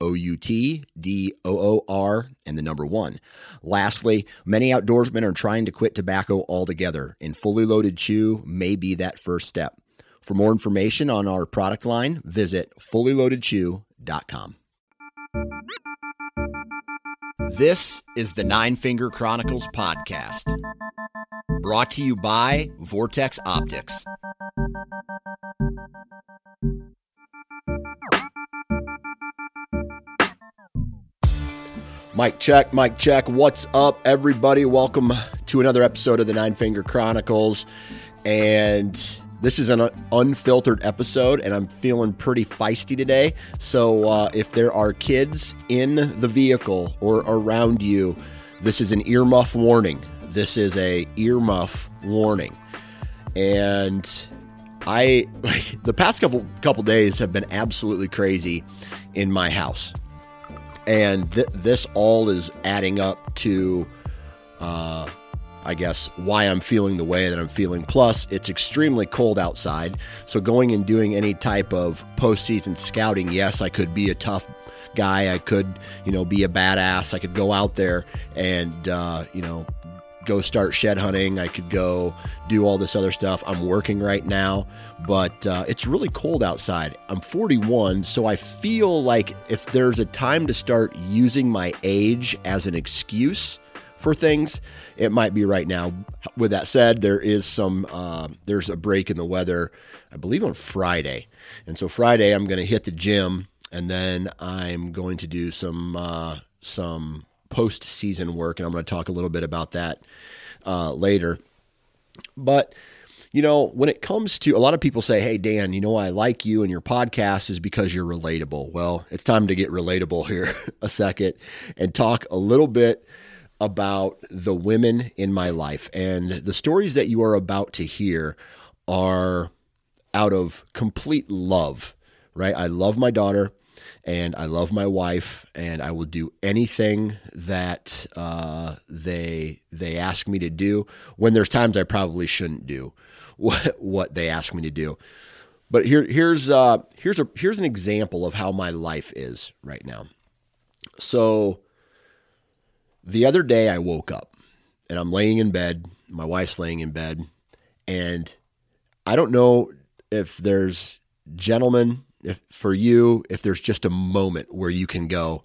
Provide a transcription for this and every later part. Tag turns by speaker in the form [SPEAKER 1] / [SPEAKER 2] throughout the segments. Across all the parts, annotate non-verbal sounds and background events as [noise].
[SPEAKER 1] O U T D O O R, and the number one. Lastly, many outdoorsmen are trying to quit tobacco altogether, and fully loaded chew may be that first step. For more information on our product line, visit fullyloadedchew.com. This is the Nine Finger Chronicles podcast, brought to you by Vortex Optics. Mike check, Mike check. What's up, everybody? Welcome to another episode of the Nine Finger Chronicles. And this is an unfiltered episode, and I'm feeling pretty feisty today. So uh, if there are kids in the vehicle or around you, this is an earmuff warning. This is a earmuff warning. And I [laughs] like the past couple couple days have been absolutely crazy in my house and th- this all is adding up to uh, i guess why i'm feeling the way that i'm feeling. Plus it's extremely cold outside. So going and doing any type of postseason scouting yes i could be a tough guy. I could you know be a badass. I could go out there and uh, you know go start shed hunting. I could go do all this other stuff. I'm working right now, but uh, it's really cold outside. I'm 41, so I feel like if there's a time to start using my age as an excuse for things, it might be right now. With that said, there is some uh, there's a break in the weather, I believe on Friday, and so Friday I'm going to hit the gym, and then I'm going to do some uh, some postseason work, and I'm going to talk a little bit about that uh, later. But you know, when it comes to a lot of people say, Hey, Dan, you know, I like you and your podcast is because you're relatable. Well, it's time to get relatable here [laughs] a second and talk a little bit about the women in my life. And the stories that you are about to hear are out of complete love, right? I love my daughter and I love my wife, and I will do anything that uh, they they ask me to do. When there's times I probably shouldn't do [laughs] what what they ask me to do, but here here's uh, here's a here's an example of how my life is right now. So the other day I woke up and I'm laying in bed. My wife's laying in bed, and I don't know if there's gentlemen if for you, if there's just a moment where you can go,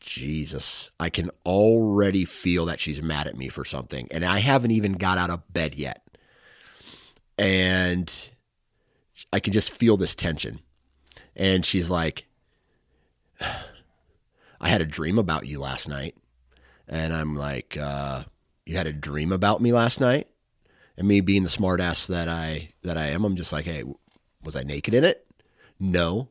[SPEAKER 1] Jesus, I can already feel that she's mad at me for something. And I haven't even got out of bed yet. And I can just feel this tension. And she's like, I had a dream about you last night. And I'm like, uh, you had a dream about me last night? And me being the smartass that I that I am, I'm just like, hey, was I naked in it? No,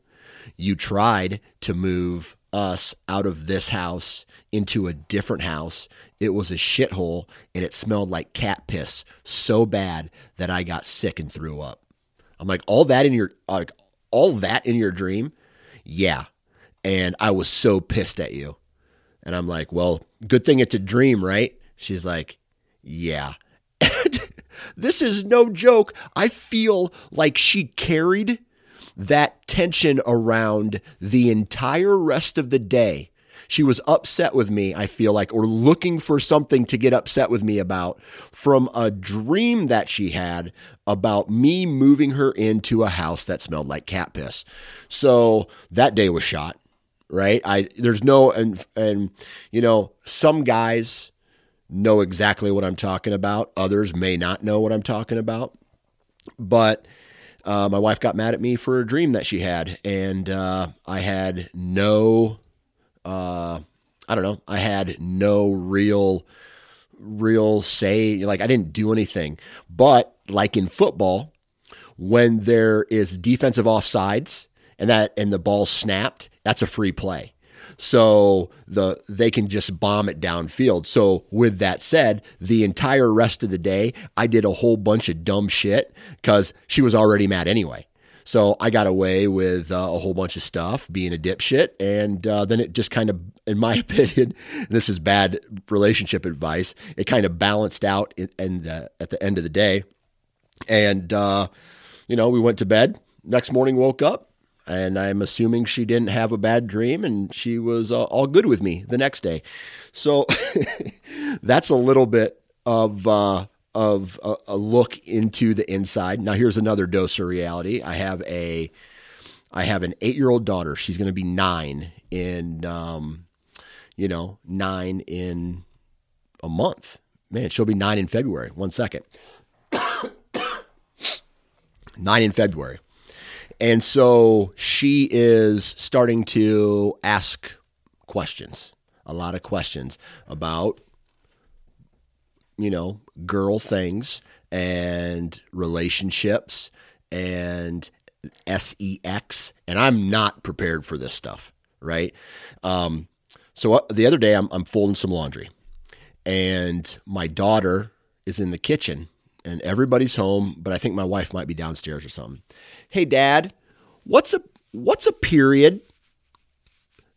[SPEAKER 1] you tried to move us out of this house into a different house. It was a shithole and it smelled like cat piss so bad that I got sick and threw up. I'm like, all that in your like all that in your dream? Yeah. And I was so pissed at you. And I'm like, well, good thing it's a dream, right? She's like, yeah. [laughs] this is no joke. I feel like she carried that tension around the entire rest of the day. She was upset with me, I feel like, or looking for something to get upset with me about from a dream that she had about me moving her into a house that smelled like cat piss. So that day was shot, right? I there's no and and you know, some guys know exactly what I'm talking about. Others may not know what I'm talking about. But uh, my wife got mad at me for a dream that she had, and uh, I had no, uh, I don't know, I had no real, real say. Like I didn't do anything. But like in football, when there is defensive offsides and that and the ball snapped, that's a free play. So the they can just bomb it downfield. So with that said, the entire rest of the day, I did a whole bunch of dumb shit because she was already mad anyway. So I got away with uh, a whole bunch of stuff, being a dipshit, and uh, then it just kind of, in my [laughs] opinion, this is bad relationship advice. It kind of balanced out in, in the, at the end of the day, and uh, you know we went to bed. Next morning, woke up, and I'm assuming she didn't have a bad dream and she was uh, all good with me the next day. So [laughs] that's a little bit of uh, of a, a, look into the inside. Now here's another dose of reality. I have a I have an eight year old daughter. She's going to be nine in um, you know nine in a month. Man, she'll be nine in February. One second. [coughs] nine in February. And so she is starting to ask questions, a lot of questions about, you know, girl things and relationships and sex. And I'm not prepared for this stuff, right? Um, so uh, the other day, I'm, I'm folding some laundry, and my daughter is in the kitchen and everybody's home, but I think my wife might be downstairs or something. Hey, Dad, what's a what's a period?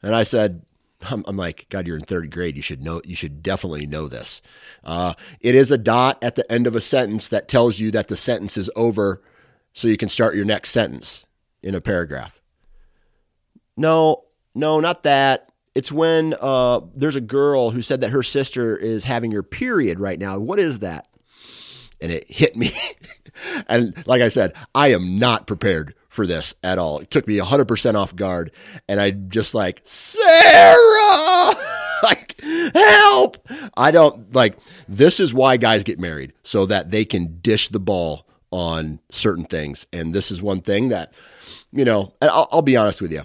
[SPEAKER 1] And I said, I'm, I'm, like, God, you're in third grade. You should know. You should definitely know this. Uh, it is a dot at the end of a sentence that tells you that the sentence is over, so you can start your next sentence in a paragraph. No, no, not that. It's when uh, there's a girl who said that her sister is having her period right now. What is that? And it hit me. [laughs] and like I said, I am not prepared for this at all. It took me 100% off guard. And I just like, Sarah, [laughs] like, help. I don't like, this is why guys get married so that they can dish the ball on certain things. And this is one thing that, you know, I'll, I'll be honest with you.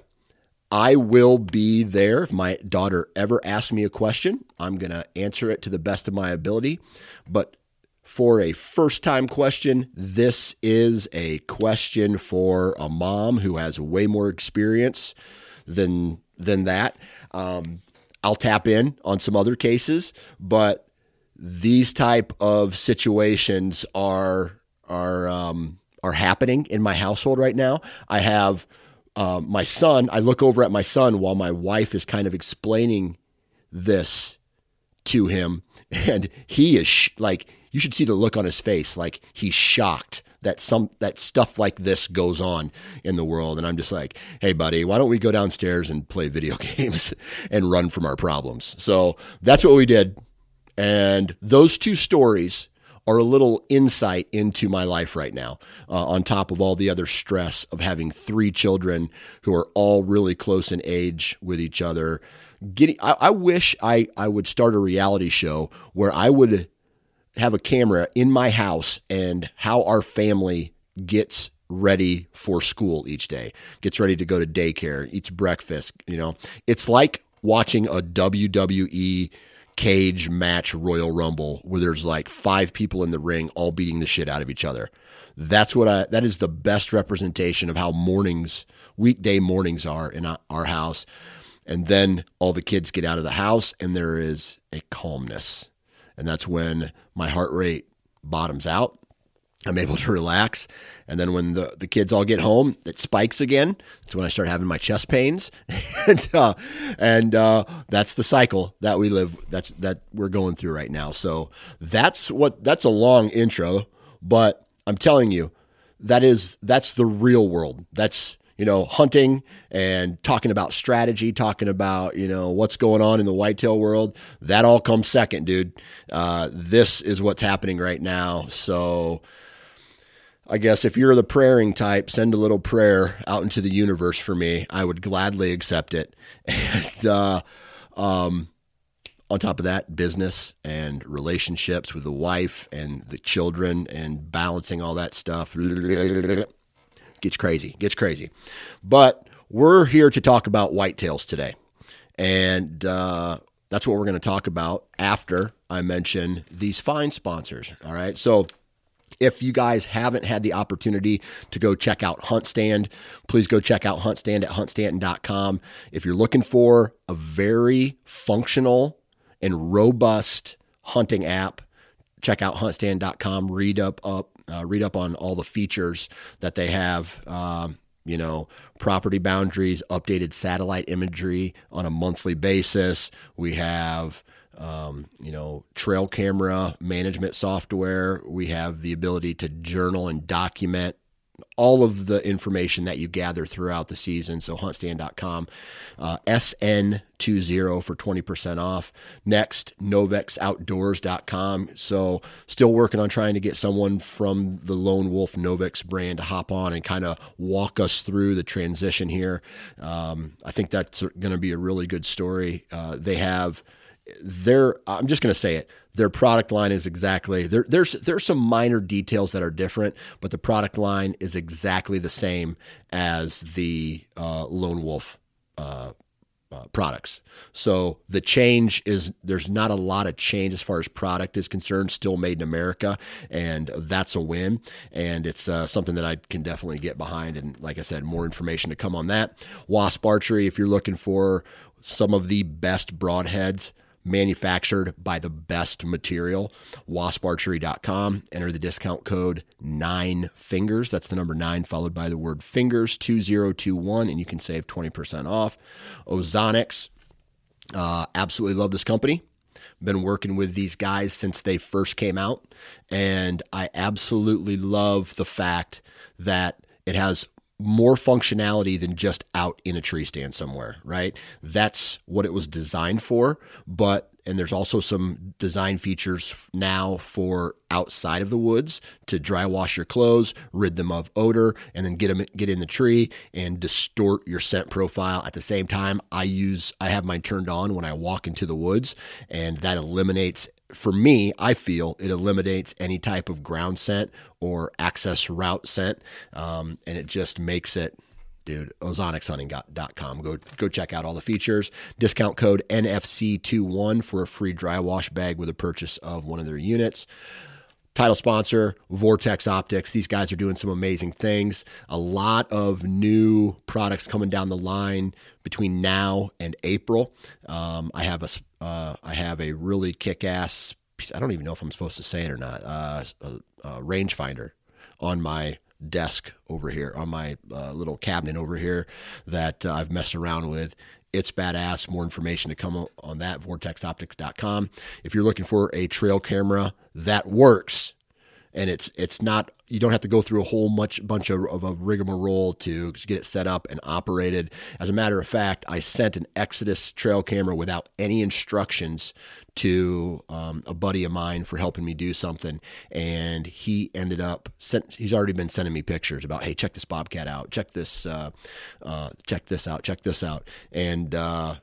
[SPEAKER 1] I will be there if my daughter ever asks me a question. I'm going to answer it to the best of my ability. But for a first time question, this is a question for a mom who has way more experience than than that. Um, I'll tap in on some other cases, but these type of situations are are um, are happening in my household right now. I have uh, my son. I look over at my son while my wife is kind of explaining this to him, [laughs] and he is sh- like you should see the look on his face like he's shocked that some that stuff like this goes on in the world. And i'm just like hey buddy why don't we go downstairs and play video [laughs] games and run from our problems? So that's what we did. And those two stories are a little insight into my life right now, uh, on top of all the other stress of having three children who are all really close in age with each other. Getting, I, I wish I, I would start a reality show where I would have a camera in my house and how our family gets ready for school each day, gets ready to go to daycare, eats breakfast. You know, it's like watching a WWE cage match Royal Rumble where there's like five people in the ring all beating the shit out of each other. That's what I, that is the best representation of how mornings, weekday mornings are in our house. And then all the kids get out of the house and there is a calmness and that's when my heart rate bottoms out. I'm able to relax. And then when the, the kids all get home, it spikes again. That's when I start having my chest pains. [laughs] and uh, and uh, that's the cycle that we live that's that we're going through right now. So that's what that's a long intro, but I'm telling you, that is that's the real world. That's you know hunting and talking about strategy, talking about you know what's going on in the whitetail world. That all comes second, dude. Uh, this is what's happening right now. So. I guess if you're the praying type, send a little prayer out into the universe for me. I would gladly accept it. [laughs] And uh, um, on top of that, business and relationships with the wife and the children and balancing all that stuff [laughs] gets crazy, gets crazy. But we're here to talk about whitetails today. And uh, that's what we're going to talk about after I mention these fine sponsors. All right. So, if you guys haven't had the opportunity to go check out HuntStand, please go check out HuntStand at huntstand.com. If you're looking for a very functional and robust hunting app, check out huntstand.com. Read up up uh, read up on all the features that they have. Um, you know, property boundaries, updated satellite imagery on a monthly basis. We have um, you know, trail camera management software. We have the ability to journal and document all of the information that you gather throughout the season. So huntstand.com, uh, SN20 for 20% off. Next, novixoutdoors.com. So still working on trying to get someone from the Lone Wolf Novix brand to hop on and kind of walk us through the transition here. Um, I think that's going to be a really good story. Uh, they have their I'm just going to say it. Their product line is exactly there. There's there's some minor details that are different, but the product line is exactly the same as the uh, Lone Wolf uh, uh, products. So the change is there's not a lot of change as far as product is concerned. Still made in America, and that's a win. And it's uh, something that I can definitely get behind. And like I said, more information to come on that. Wasp Archery, if you're looking for some of the best broadheads manufactured by the best material. Wasparchery.com. Enter the discount code nine fingers. That's the number nine followed by the word fingers 2021, and you can save 20% off. Ozonics. Uh, absolutely love this company. Been working with these guys since they first came out, and I absolutely love the fact that it has more functionality than just out in a tree stand somewhere, right? That's what it was designed for. But, and there's also some design features now for outside of the woods to dry wash your clothes, rid them of odor, and then get them get in the tree and distort your scent profile. At the same time, I use I have mine turned on when I walk into the woods, and that eliminates for me, I feel it eliminates any type of ground scent or access route scent, um, and it just makes it, dude. OzonicsHunting.com. Go go check out all the features. Discount code NFC21 for a free dry wash bag with a purchase of one of their units. Title sponsor, Vortex Optics. These guys are doing some amazing things. A lot of new products coming down the line between now and April. Um, I have a uh, I have a really kick ass. I don't even know if I'm supposed to say it or not. Uh, a, a rangefinder on my desk over here, on my uh, little cabinet over here that uh, I've messed around with. It's badass. More information to come on that, vortexoptics.com. If you're looking for a trail camera that works, and it's it's not you don't have to go through a whole much bunch of, of a rigmarole to get it set up and operated. As a matter of fact, I sent an Exodus trail camera without any instructions to um, a buddy of mine for helping me do something, and he ended up sent. He's already been sending me pictures about, hey, check this bobcat out, check this, uh, uh, check this out, check this out, and uh,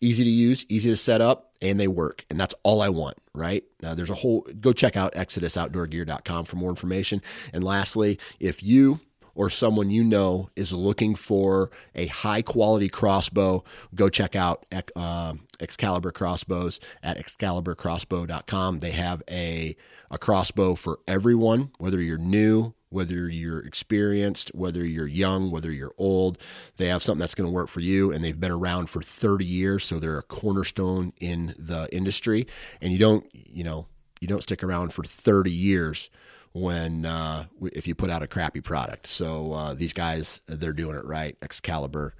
[SPEAKER 1] easy to use, easy to set up, and they work. And that's all I want, right? Now, there's a whole, go check out ExodusOutdoorGear.com for more information. And lastly, if you or someone you know is looking for a high quality crossbow, go check out uh, Excalibur Crossbows at excaliburcrossbow.com. They have a, a crossbow for everyone, whether you're new, whether you're experienced, whether you're young, whether you're old. They have something that's going to work for you, and they've been around for 30 years, so they're a cornerstone in the industry. And you don't, you know, you don't stick around for 30 years when uh, if you put out a crappy product. So uh, these guys, they're doing it right. Excalibur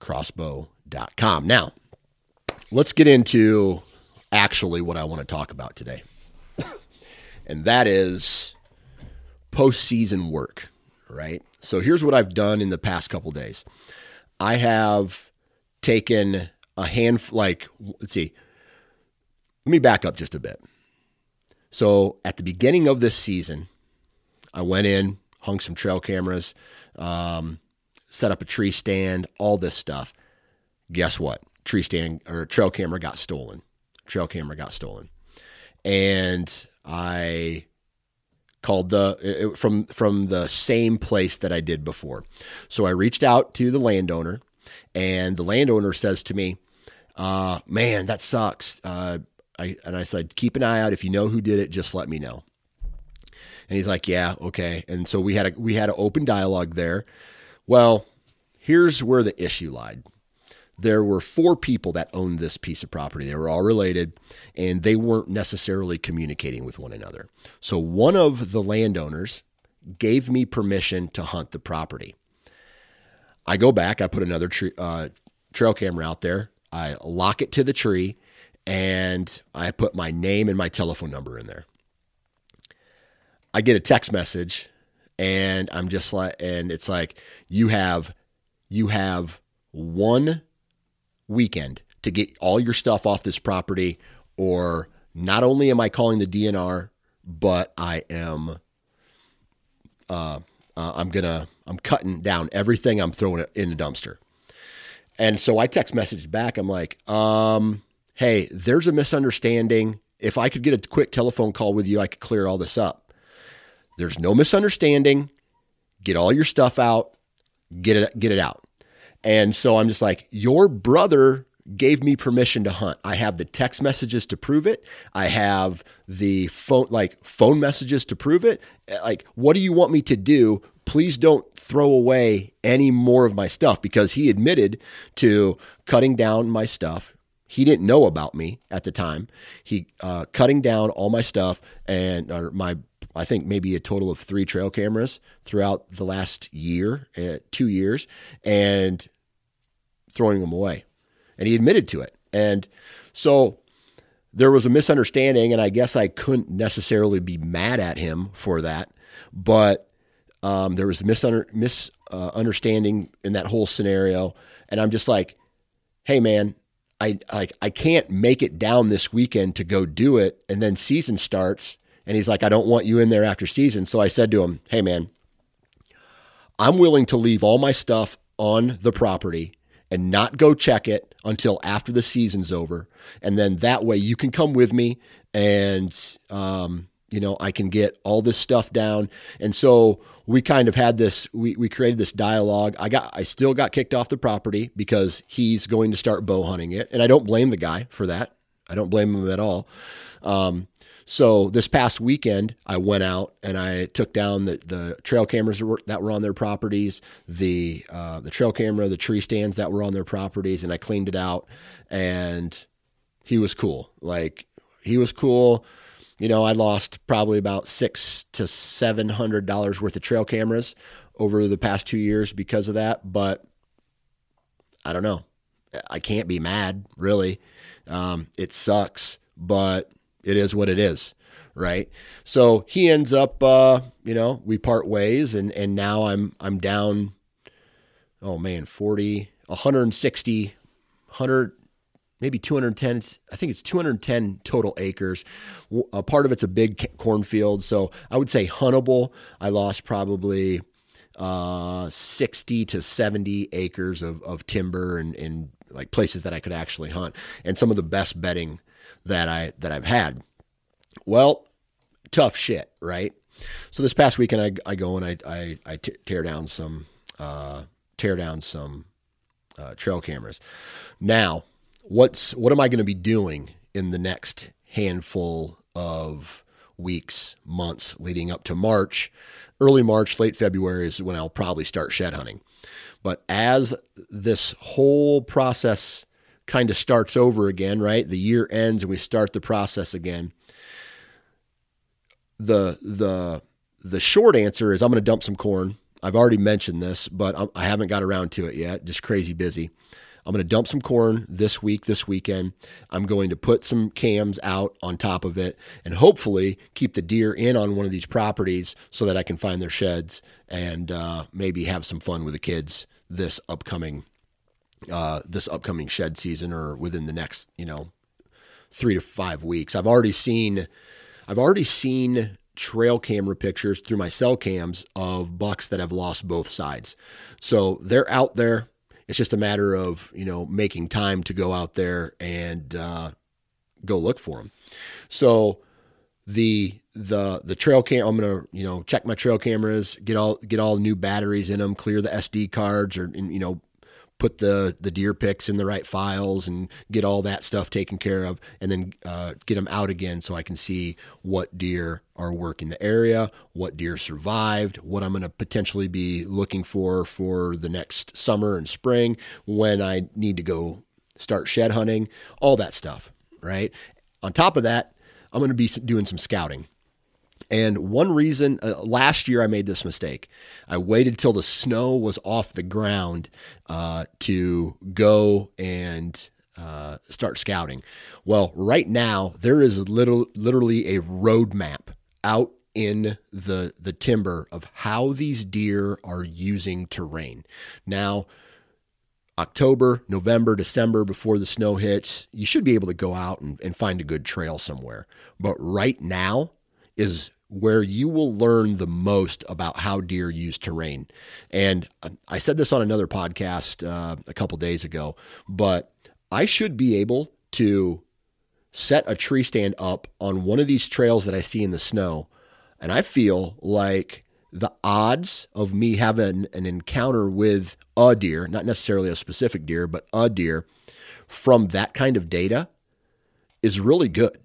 [SPEAKER 1] crossbow.com. Now, let's get into actually what I want to talk about today. [coughs] and that is postseason work, right? So here's what I've done in the past couple days. I have taken a hand, like, let's see, let me back up just a bit. So at the beginning of this season, I went in, hung some trail cameras, um, set up a tree stand, all this stuff. Guess what? Tree stand or trail camera got stolen. Trail camera got stolen. And I called the from from the same place that I did before. So I reached out to the landowner, and the landowner says to me, uh, "Man, that sucks." Uh, I, and I said, "Keep an eye out. If you know who did it, just let me know." And he's like, "Yeah, okay." And so we had a we had an open dialogue there. Well, here's where the issue lied. There were four people that owned this piece of property. They were all related and they weren't necessarily communicating with one another. So one of the landowners gave me permission to hunt the property. I go back, I put another tree, uh, trail camera out there, I lock it to the tree, and I put my name and my telephone number in there. I get a text message and I'm just like and it's like you have you have one weekend to get all your stuff off this property or not only am I calling the DNR but I am uh, uh, I'm gonna I'm cutting down everything I'm throwing it in the dumpster. And so I text message back. I'm like, um, hey, there's a misunderstanding. If I could get a quick telephone call with you, I could clear all this up. There's no misunderstanding. Get all your stuff out. Get it get it out. And so I'm just like, your brother gave me permission to hunt. I have the text messages to prove it. I have the phone like phone messages to prove it. Like, what do you want me to do? Please don't throw away any more of my stuff because he admitted to cutting down my stuff. He didn't know about me at the time. He uh, cutting down all my stuff and my I think maybe a total of three trail cameras throughout the last year, uh, two years, and throwing them away. And he admitted to it. And so there was a misunderstanding, and I guess I couldn't necessarily be mad at him for that, but um, there was misunderstanding in that whole scenario. And I'm just like, hey, man, I like I can't make it down this weekend to go do it, and then season starts and he's like, I don't want you in there after season. So I said to him, Hey, man, I'm willing to leave all my stuff on the property and not go check it until after the season's over. And then that way you can come with me and, um, you know, I can get all this stuff down. And so we kind of had this, we, we created this dialogue. I got, I still got kicked off the property because he's going to start bow hunting it. And I don't blame the guy for that. I don't blame him at all. Um, so this past weekend, I went out and I took down the, the trail cameras that were on their properties, the uh, the trail camera, the tree stands that were on their properties, and I cleaned it out. And he was cool. Like he was cool. You know, I lost probably about six to seven hundred dollars worth of trail cameras over the past two years because of that. But I don't know. I can't be mad, really. Um, it sucks, but it is what it is, right? So he ends up, uh, you know, we part ways, and and now I'm I'm down. Oh man, 40, 160, 100, maybe 210. I think it's 210 total acres. A part of it's a big cornfield, so I would say huntable. I lost probably uh, 60 to 70 acres of, of timber and, and like places that I could actually hunt, and some of the best bedding that I that I've had. Well, tough shit, right? So this past weekend, I, I go and I, I, I tear down some uh, tear down some uh, trail cameras. Now, what's what am I going to be doing in the next handful of weeks, months leading up to March? Early March, late February is when I'll probably start shed hunting. But as this whole process kind of starts over again, right? The year ends and we start the process again. The the the short answer is I'm going to dump some corn. I've already mentioned this, but I haven't got around to it yet. Just crazy busy. I'm going to dump some corn this week, this weekend. I'm going to put some cams out on top of it and hopefully keep the deer in on one of these properties so that I can find their sheds and uh, maybe have some fun with the kids this upcoming uh, this upcoming shed season or within the next you know three to five weeks. I've already seen I've already seen trail camera pictures through my cell cams of bucks that have lost both sides. So they're out there. It's just a matter of you know making time to go out there and uh, go look for them. So the the the trail cam I'm gonna you know check my trail cameras, get all get all new batteries in them, clear the SD cards, or you know put the the deer pics in the right files and get all that stuff taken care of and then uh, get them out again so i can see what deer are working the area what deer survived what i'm going to potentially be looking for for the next summer and spring when i need to go start shed hunting all that stuff right? On top of that i'm going to be doing some scouting and one reason, uh, last year I made this mistake. I waited till the snow was off the ground uh, to go and uh, start scouting. Well, right now there is little, literally a roadmap out in the the timber of how these deer are using terrain. Now, October, November, December, before the snow hits, you should be able to go out and, and find a good trail somewhere. But right now is where you will learn the most about how deer use terrain. And I said this on another podcast uh, a couple days ago, but I should be able to set a tree stand up on one of these trails that I see in the snow. And I feel like the odds of me having an encounter with a deer, not necessarily a specific deer, but a deer from that kind of data is really good.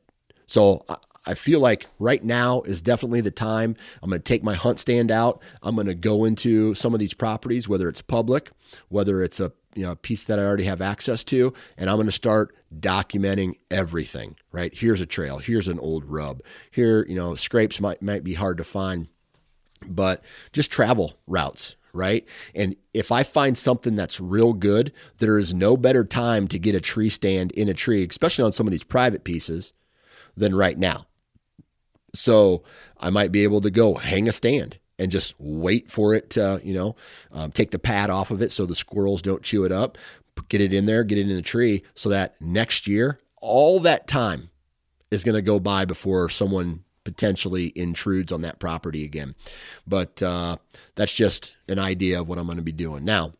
[SPEAKER 1] So I feel like right now is definitely the time. I'm going to take my hunt stand out. I'm going to go into some of these properties, whether it's public, whether it's a you know, piece that I already have access to, and I'm going to start documenting everything. Right here's a trail. Here's an old rub. Here, you know, scrapes might might be hard to find, but just travel routes right? And if I find something that's real good, there is no better time to get a tree stand in a tree, especially on some of these private pieces, than right now. So I might be able to go hang a stand and just wait for it to, you know, um, take the pad off of it so the squirrels don't chew it up, get it in there, get it in the tree so that next year, all that time is going to go by before someone potentially intrudes on that property again. But uh, that's just an idea of what I'm going to be doing. Now,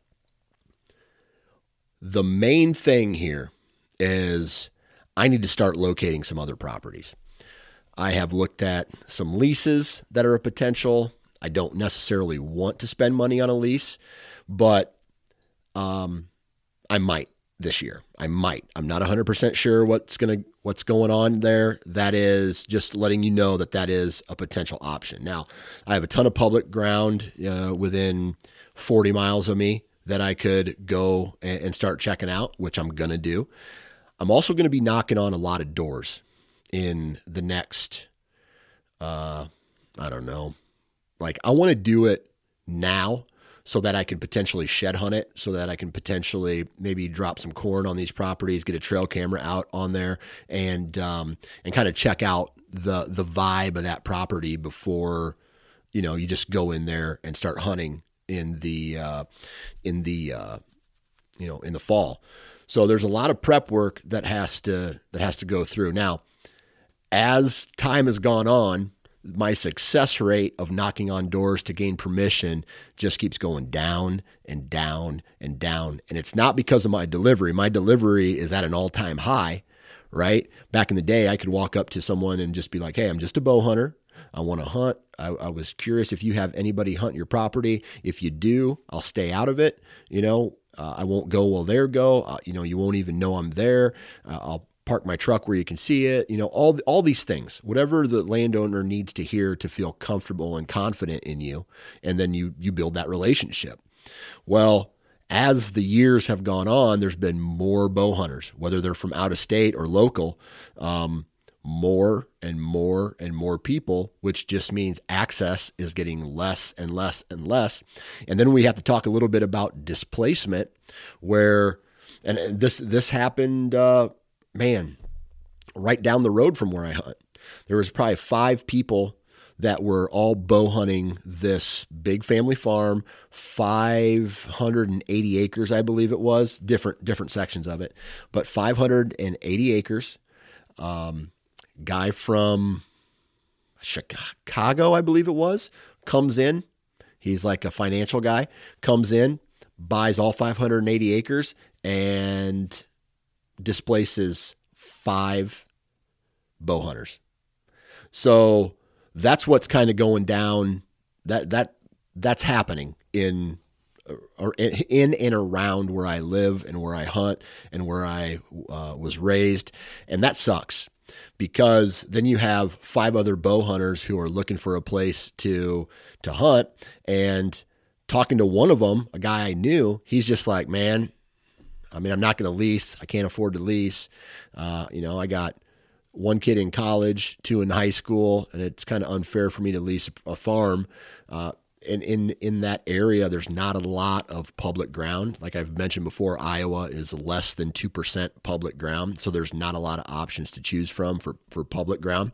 [SPEAKER 1] the main thing here is I need to start locating some other properties. I have looked at some leases that are a potential. I don't necessarily want to spend money on a lease, but um, I might this year. I might. I'm not 100% sure what's going to what's going on there. That is just letting you know that that is a potential option. Now, I have a ton of public ground uh, within 40 miles of me that I could go and, and start checking out, which I'm going to do. I'm also going to be knocking on a lot of doors in the next uh I don't know. Like I want to do it now so that I can potentially shed hunt it, so that I can potentially maybe drop some corn on these properties, get a trail camera out on there, and um, and kind of check out the the vibe of that property before you know you just go in there and start hunting in the uh, in the uh, you know in the fall. So there's a lot of prep work that has to that has to go through now as time has gone on, my success rate of knocking on doors to gain permission just keeps going down and down and down. And it's not because of my delivery. My delivery is at an all time high, right? Back in the day, I could walk up to someone and just be like, hey, I'm just a bow hunter. I want to hunt. I, I, was curious if you have anybody hunt your property. If you do, I'll stay out of it. You know, uh, I won't go while they go. Uh, you know, you won't even know I'm there. Uh, I'll park my truck where you can see it, you know, all all these things. Whatever the landowner needs to hear to feel comfortable and confident in you, and then you you build that relationship. Well, as the years have gone on, there's been more bow hunters, whether they're from out of state or local, um, more and more and more people, which just means access is getting less and less and less. And then we have to talk a little bit about displacement, where and this this happened, uh, man, right down the road from where I hunt. There was probably five people that were all bow hunting this big family farm, 580 acres, I believe it was, different different sections of it, but 580 acres. Um, guy from Chicago, I believe it was, comes in. He's like a financial guy, comes in, buys all 580 acres, and displaces five bow hunters. So that's what's kind of going down. That that that's happening in or in and around where I live and where I hunt and where I uh, was raised, and that sucks because then you have five other bow hunters who are looking for a place to to hunt and talking to one of them, a guy I knew, he's just like, man, I mean, I'm not going to lease. I can't afford to lease. Uh, you know, I got one kid in college, two in high school, and it's kind of unfair for me to lease a farm. Uh, and in in that area, there's not a lot of public ground. Like I've mentioned before, Iowa is less than two percent public ground, so there's not a lot of options to choose from for for public ground.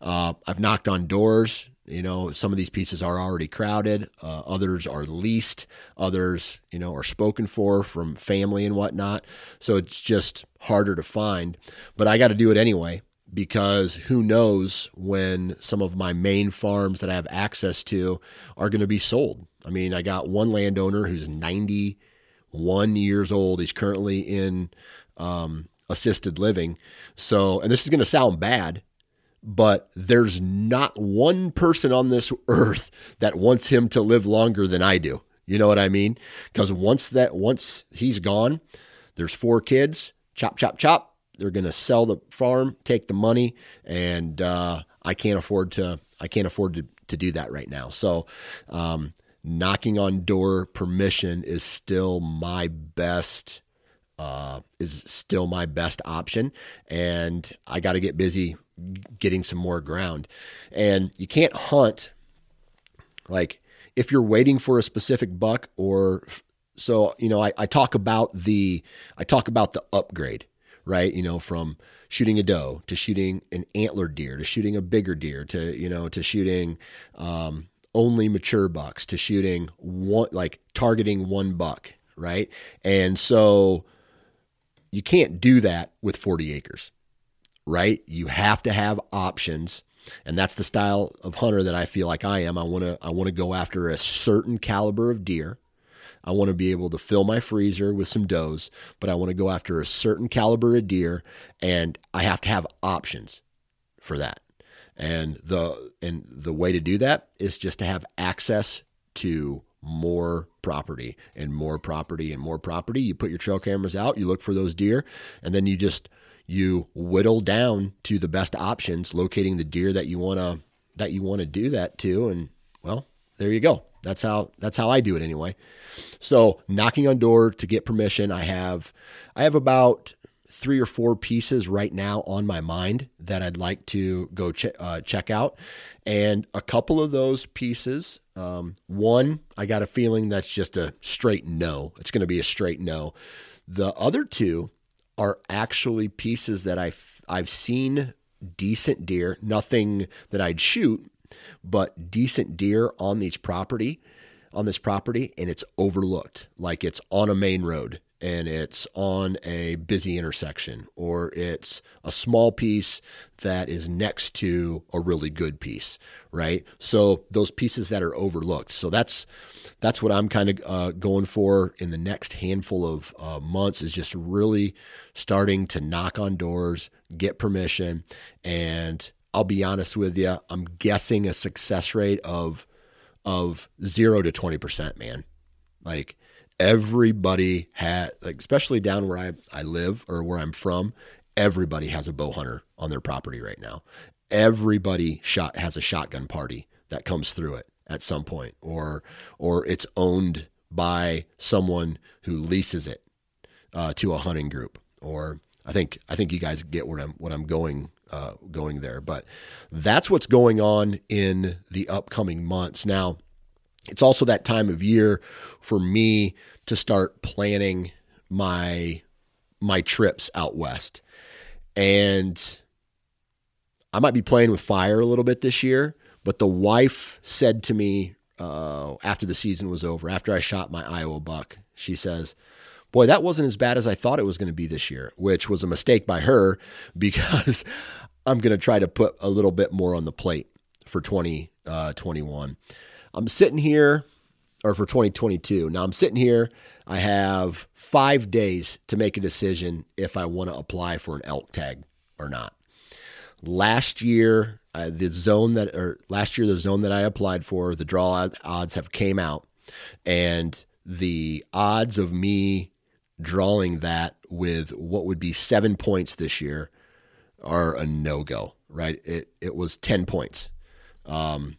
[SPEAKER 1] Uh, I've knocked on doors. You know, some of these pieces are already crowded. Uh, others are leased. Others, you know, are spoken for from family and whatnot. So it's just harder to find. But I got to do it anyway because who knows when some of my main farms that I have access to are going to be sold. I mean, I got one landowner who's 91 years old. He's currently in um, assisted living. So, and this is going to sound bad, but there's not one person on this earth that wants him to live longer than I do. You know what I mean? Because once that once he's gone, there's four kids. Chop, chop, chop. They're to sell the farm, take the money, and uh, I can't afford to. I can't afford to to do that right now. So, um, knocking on door permission is still my best. Uh, is still my best option, and I got to get busy getting some more ground. And you can't hunt like if you're waiting for a specific buck or so you know I, I talk about the I talk about the upgrade right? You know from shooting a doe to shooting an antler deer to shooting a bigger deer to you know to shooting um, only mature bucks to shooting one like targeting one buck right? And so you can't do that with 40 acres right? You have to have options. And that's the style of hunter that I feel like I am. I want to I want to go after a certain caliber of deer. I want to be able to fill my freezer with some does, but I want to go after a certain caliber of deer and I have to have options for that. And the and the way to do that is just to have access to more property and more property and more property. You put your trail cameras out, you look for those deer, and then you just you whittle down to the best options, locating the deer that you want to that you want to do that to and well, there you go. That's how that's how I do it anyway. So, knocking on door to get permission, I have I have about three or four pieces right now on my mind that I'd like to go ch- uh, check out. And a couple of those pieces, um, one, I got a feeling that's just a straight no. It's going to be a straight no. The other two, are actually pieces that I've, I've seen decent deer, nothing that I'd shoot, but decent deer on these property, on this property, and it's overlooked, like it's on a main road and it's on a busy intersection, or it's a small piece that is next to a really good piece, right? So those pieces that are overlooked. So that's that's what I'm kind of uh, going for in the next handful of uh, months is just really starting to knock on doors, get permission, and I'll be honest with you, I'm guessing a success rate of of zero to twenty percent, man. Like everybody had, like especially down where I I live or where I'm from, everybody has a bow hunter on their property right now. Everybody shot has a shotgun party that comes through it at some point, or or it's owned by someone who leases it uh, to a hunting group. Or I think I think you guys get what I'm what I'm going uh, going there. But that's what's going on in the upcoming months. Now, it's also that time of year for me to start planning my my trips out west. And I might be playing with fire a little bit this year, but the wife said to me uh, after the season was over, after I shot my Iowa buck, she says, Boy, that wasn't as bad as I thought it was going to be this year, which was a mistake by her [laughs] because I'm going to try to put a little bit more on the plate for 2021. Uh, I'm sitting here, or for 2022. Now I'm sitting here. I have five days to make a decision if I want to apply for an elk tag or not. Last year, uh, the zone that, or last year, the zone that I applied for, the draw odds have came out, and the odds of me drawing that with what would be seven points this year are a no go. Right? It it was ten points. Um,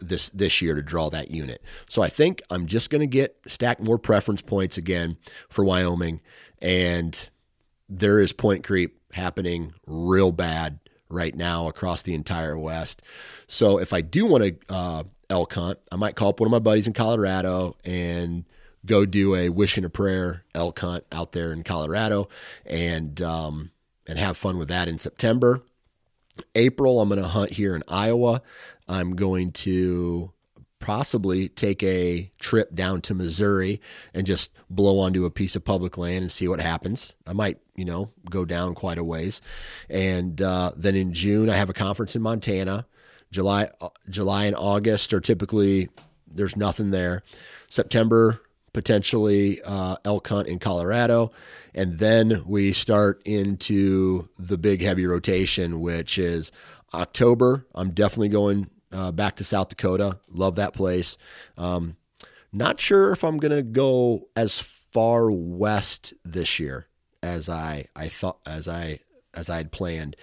[SPEAKER 1] this this year to draw that unit. So I think I'm just going to get stack more preference points again for Wyoming, and there is point creep happening real bad right now across the entire West. So if I do want to uh, elk hunt, I might call up one of my buddies in Colorado and go do a wish and a prayer elk hunt out there in Colorado, and um, and have fun with that in September. April, I'm going to hunt here in Iowa. I'm going to possibly take a trip down to Missouri and just blow onto a piece of public land and see what happens. I might, you know, go down quite a ways. And uh, then in June, I have a conference in Montana. July, uh, July and August are typically there's nothing there. September potentially uh, elk hunt in Colorado, and then we start into the big heavy rotation, which is October. I'm definitely going uh, back to South Dakota. Love that place. Um, not sure if I'm gonna go as far west this year as I I thought as I as I had planned.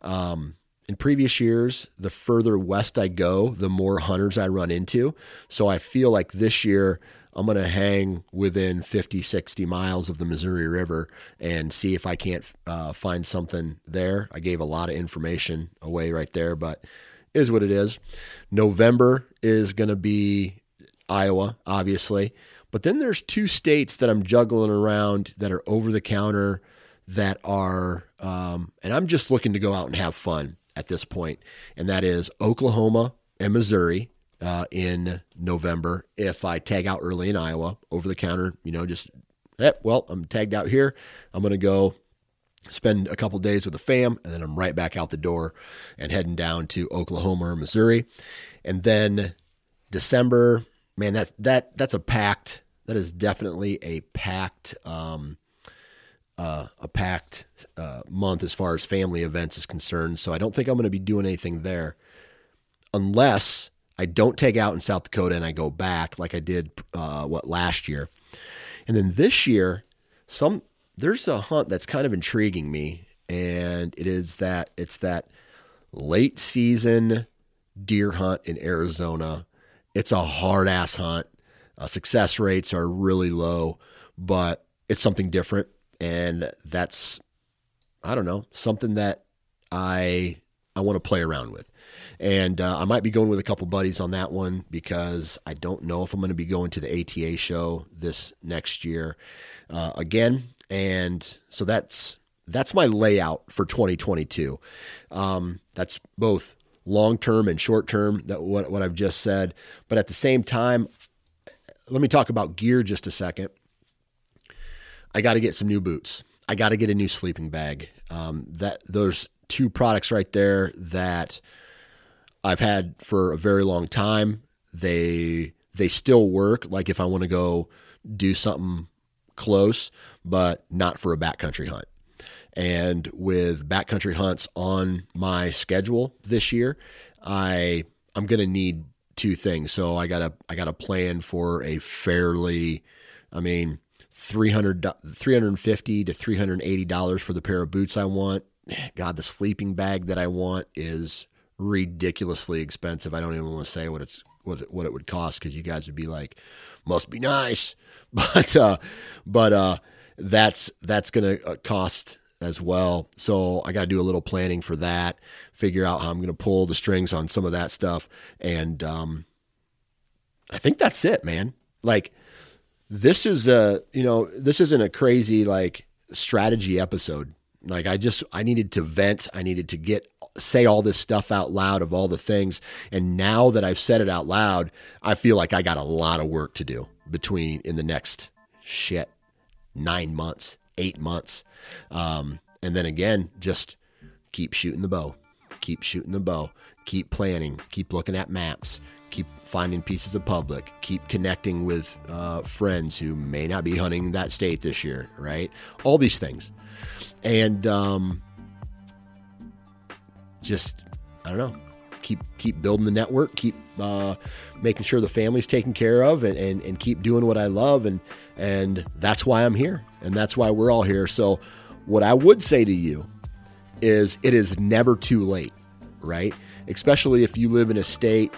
[SPEAKER 1] Um, in previous years, the further west I go, the more hunters I run into. So I feel like this year I'm going to hang within 50, 60 miles of the Missouri River and see if I can't uh, find something there. I gave a lot of information away right there, but is what it is. November is going to be Iowa, obviously. But then there's two states that I'm juggling around that are over the counter that are, um, and I'm just looking to go out and have fun at this point, and that is Oklahoma and Missouri uh, in November. If I tag out early in Iowa, over the counter, you know, just, well, I'm tagged out here. I'm to go spend a couple days with the fam, and then I'm right back out the door and heading down to Oklahoma or Missouri. And then December, man, that's that that's a packed. That is definitely a packed, um, uh, a packed uh, month as far as family events is concerned. So I don't think I'm going to be doing anything there, unless I don't take out in South Dakota and I go back like I did uh, what last year. And then this year, some there's a hunt that's kind of intriguing me, and it is that it's that late season deer hunt in Arizona. It's a hard ass hunt. Uh, success rates are really low, but it's something different, and that's I don't know something that I I want to play around with. And uh, I might be going with a couple buddies on that one because I don't know if I'm going to be going to the ATA show this next year. Uh, again, and so that's that's my layout for 2022. Um, that's both long term and short term. That what what I've just said, but at the same time, let me talk about gear just a second. I got to get some new boots. I got to get a new sleeping bag. Um, that those two products right there that I've had for a very long time. They they still work. Like if I want to go do something close, but not for a backcountry hunt. And with backcountry hunts on my schedule this year, I I'm going to need two things. So I got to I got to plan for a fairly I mean 300 350 to 380 dollars for the pair of boots I want. God, the sleeping bag that I want is ridiculously expensive. I don't even want to say what it's what what it would cost because you guys would be like, must be nice, [laughs] but uh, but uh, that's that's to uh, cost as well. So I got to do a little planning for that, figure out how I'm to pull the strings on some of that stuff, and um, I think that's it, man. Like this is a you know this isn't a crazy like strategy episode. Like I just I needed to vent. I needed to get say all this stuff out loud of all the things. And now that I've said it out loud, I feel like I got a lot of work to do between in the next shit nine months, eight months. Um, and then again, just keep shooting the bow, keep shooting the bow, keep planning, keep looking at maps, keep finding pieces of public, keep connecting with uh, friends who may not be hunting that state this year, right? All these things. And um, just, I don't know, keep keep building the network, keep uh, making sure the family's taken care of, and, and, and keep doing what I love. And, and that's why I'm here. And that's why we're all here. So, what I would say to you is it is never too late, right? Especially if you live in a state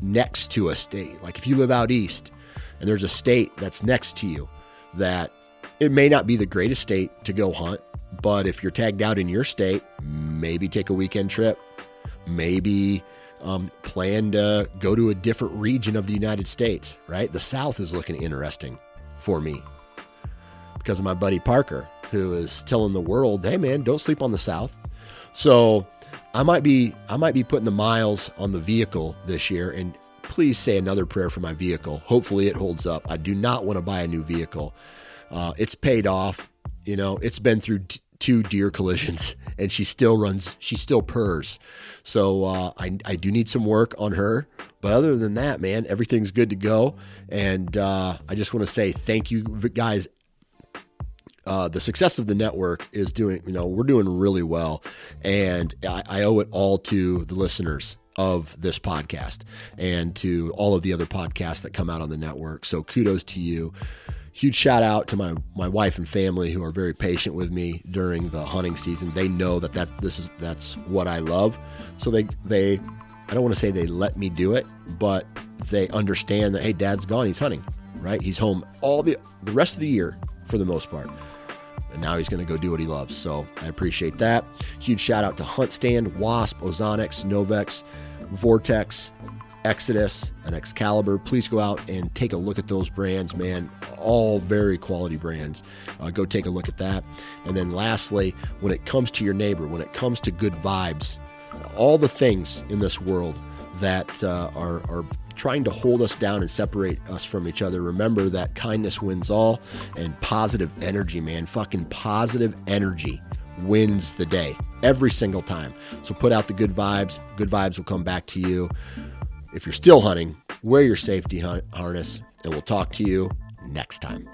[SPEAKER 1] next to a state. Like if you live out east and there's a state that's next to you that it may not be the greatest state to go hunt, but if you're tagged out in your state, maybe take a weekend trip, maybe um, plan to go to a different region of the United States, right? The South is looking interesting for me because of my buddy Parker, who is telling the world, hey man, don't sleep on the South. So I might be I might be putting the miles on the vehicle this year and please say another prayer for my vehicle. Hopefully it holds up. I do not want to buy a new vehicle. Uh, it's paid off. You know, it's been through two deer collisions [laughs] and she still runs, she still purrs. So uh, I, I do need some work on her. But other than that, man, everything's good to go. And uh, I just want to say thank you guys uh, the success of the network is doing, you know, we're doing really well. And I, I owe it all to the listeners of this podcast and to all of the other podcasts that come out on the network. So kudos to you. Huge shout out to my, my wife and family who are very patient with me during the hunting season. They know that that's, this is, that's what I love. So they, they, I don't want to say they let me do it, but they understand that, Hey, dad's gone. He's hunting, right? He's home all the, the rest of the year for the most part and now he's going to go do what he loves. So I appreciate that. Huge shout out to Hunt Stand, Wasp, Ozonics, Novix, Vortex, Exodus, and Excalibur. Please go out and take a look at those brands, man. All very quality brands. Uh, go take a look at that. And then lastly, when it comes to your neighbor, when it comes to good vibes, all the things in this world that uh, are, are trying to hold us down and separate us from each other, remember that kindness wins all and positive energy, man. Fucking positive energy wins the day every single time. So put out the good vibes. Good vibes will come back to you. If you're still hunting, wear your safety harness, and we'll talk to you next time.